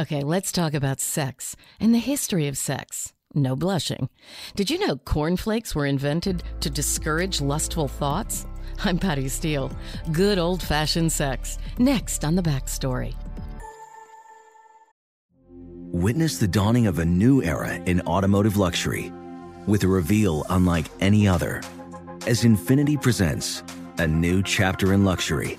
Okay, let's talk about sex and the history of sex. No blushing. Did you know cornflakes were invented to discourage lustful thoughts? I'm Patty Steele. Good old fashioned sex. Next on the backstory. Witness the dawning of a new era in automotive luxury with a reveal unlike any other as Infiniti presents a new chapter in luxury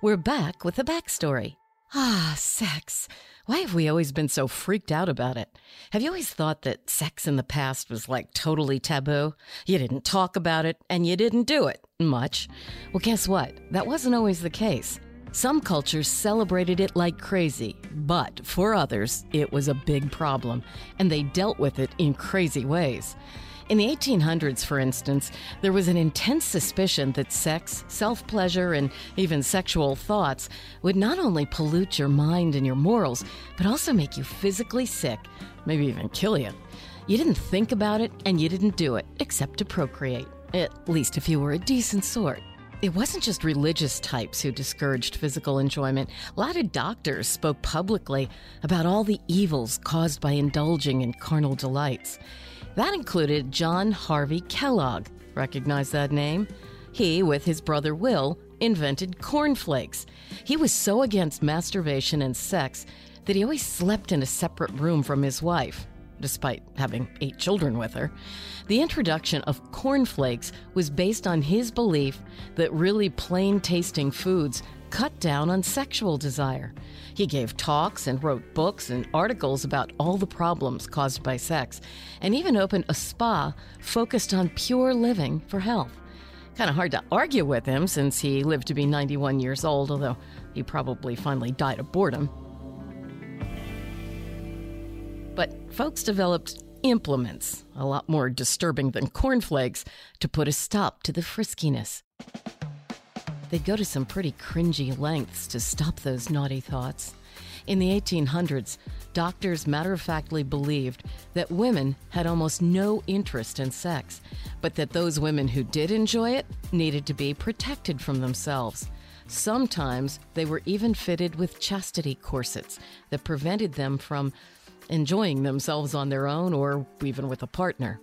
We're back with the backstory. Ah, sex. Why have we always been so freaked out about it? Have you always thought that sex in the past was like totally taboo? You didn't talk about it and you didn't do it much. Well, guess what? That wasn't always the case. Some cultures celebrated it like crazy, but for others, it was a big problem, and they dealt with it in crazy ways. In the 1800s, for instance, there was an intense suspicion that sex, self pleasure, and even sexual thoughts would not only pollute your mind and your morals, but also make you physically sick, maybe even kill you. You didn't think about it and you didn't do it, except to procreate, at least if you were a decent sort. It wasn't just religious types who discouraged physical enjoyment. A lot of doctors spoke publicly about all the evils caused by indulging in carnal delights. That included John Harvey Kellogg. Recognize that name? He, with his brother Will, invented cornflakes. He was so against masturbation and sex that he always slept in a separate room from his wife, despite having eight children with her. The introduction of cornflakes was based on his belief that really plain tasting foods cut down on sexual desire. He gave talks and wrote books and articles about all the problems caused by sex, and even opened a spa focused on pure living for health. Kind of hard to argue with him since he lived to be 91 years old, although he probably finally died of boredom. But folks developed implements, a lot more disturbing than cornflakes, to put a stop to the friskiness. They'd go to some pretty cringy lengths to stop those naughty thoughts. In the 1800s, doctors matter of factly believed that women had almost no interest in sex, but that those women who did enjoy it needed to be protected from themselves. Sometimes they were even fitted with chastity corsets that prevented them from enjoying themselves on their own or even with a partner.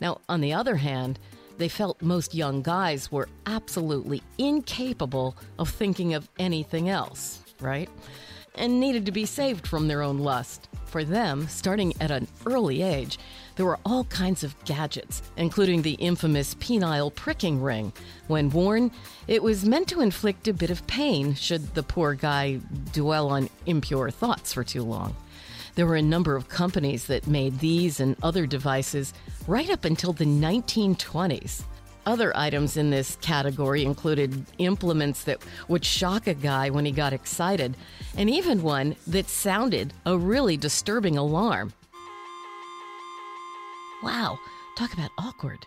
Now, on the other hand, they felt most young guys were absolutely incapable of thinking of anything else, right? And needed to be saved from their own lust. For them, starting at an early age, there were all kinds of gadgets, including the infamous penile pricking ring. When worn, it was meant to inflict a bit of pain should the poor guy dwell on impure thoughts for too long. There were a number of companies that made these and other devices right up until the 1920s. Other items in this category included implements that would shock a guy when he got excited, and even one that sounded a really disturbing alarm. Wow, talk about awkward.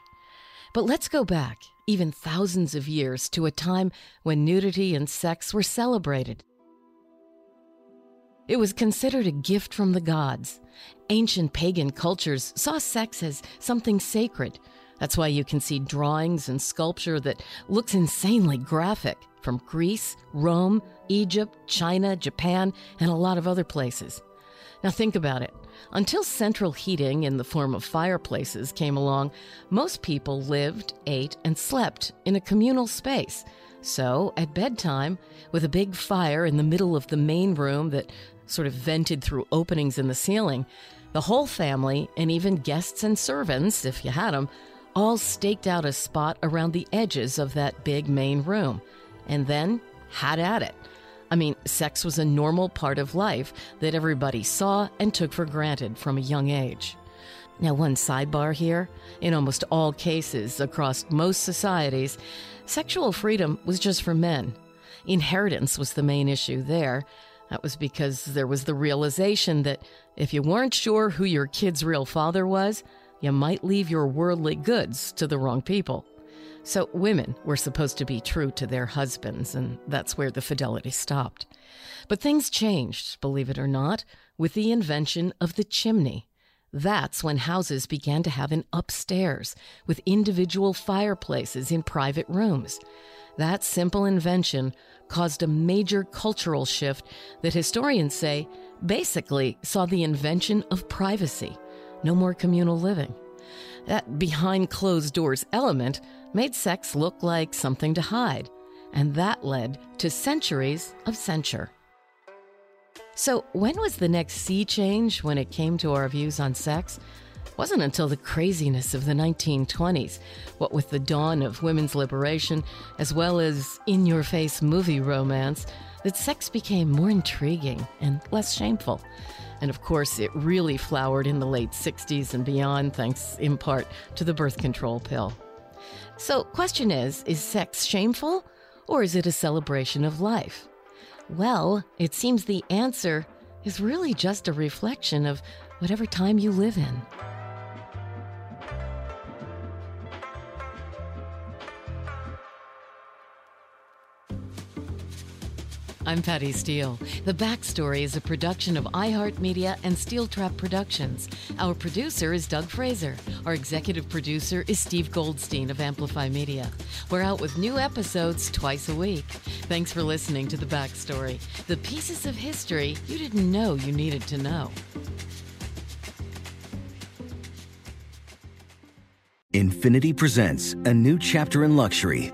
But let's go back, even thousands of years, to a time when nudity and sex were celebrated. It was considered a gift from the gods. Ancient pagan cultures saw sex as something sacred. That's why you can see drawings and sculpture that looks insanely graphic from Greece, Rome, Egypt, China, Japan, and a lot of other places. Now think about it. Until central heating in the form of fireplaces came along, most people lived, ate, and slept in a communal space. So, at bedtime, with a big fire in the middle of the main room that sort of vented through openings in the ceiling, the whole family, and even guests and servants, if you had them, all staked out a spot around the edges of that big main room, and then had at it. I mean, sex was a normal part of life that everybody saw and took for granted from a young age. Now, one sidebar here in almost all cases across most societies, sexual freedom was just for men. Inheritance was the main issue there. That was because there was the realization that if you weren't sure who your kid's real father was, you might leave your worldly goods to the wrong people. So women were supposed to be true to their husbands, and that's where the fidelity stopped. But things changed, believe it or not, with the invention of the chimney. That's when houses began to have an upstairs with individual fireplaces in private rooms. That simple invention caused a major cultural shift that historians say basically saw the invention of privacy. No more communal living. That behind closed doors element made sex look like something to hide, and that led to centuries of censure. So, when was the next sea change when it came to our views on sex? It wasn't until the craziness of the 1920s, what with the dawn of women's liberation, as well as in your face movie romance, that sex became more intriguing and less shameful. And of course, it really flowered in the late 60s and beyond, thanks in part to the birth control pill. So, question is is sex shameful or is it a celebration of life? Well, it seems the answer is really just a reflection of whatever time you live in. I'm Patty Steele. The Backstory is a production of iHeartMedia and Steel Trap Productions. Our producer is Doug Fraser. Our executive producer is Steve Goldstein of Amplify Media. We're out with new episodes twice a week. Thanks for listening to The Backstory, the pieces of history you didn't know you needed to know. Infiniti presents a new chapter in luxury,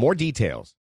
more details.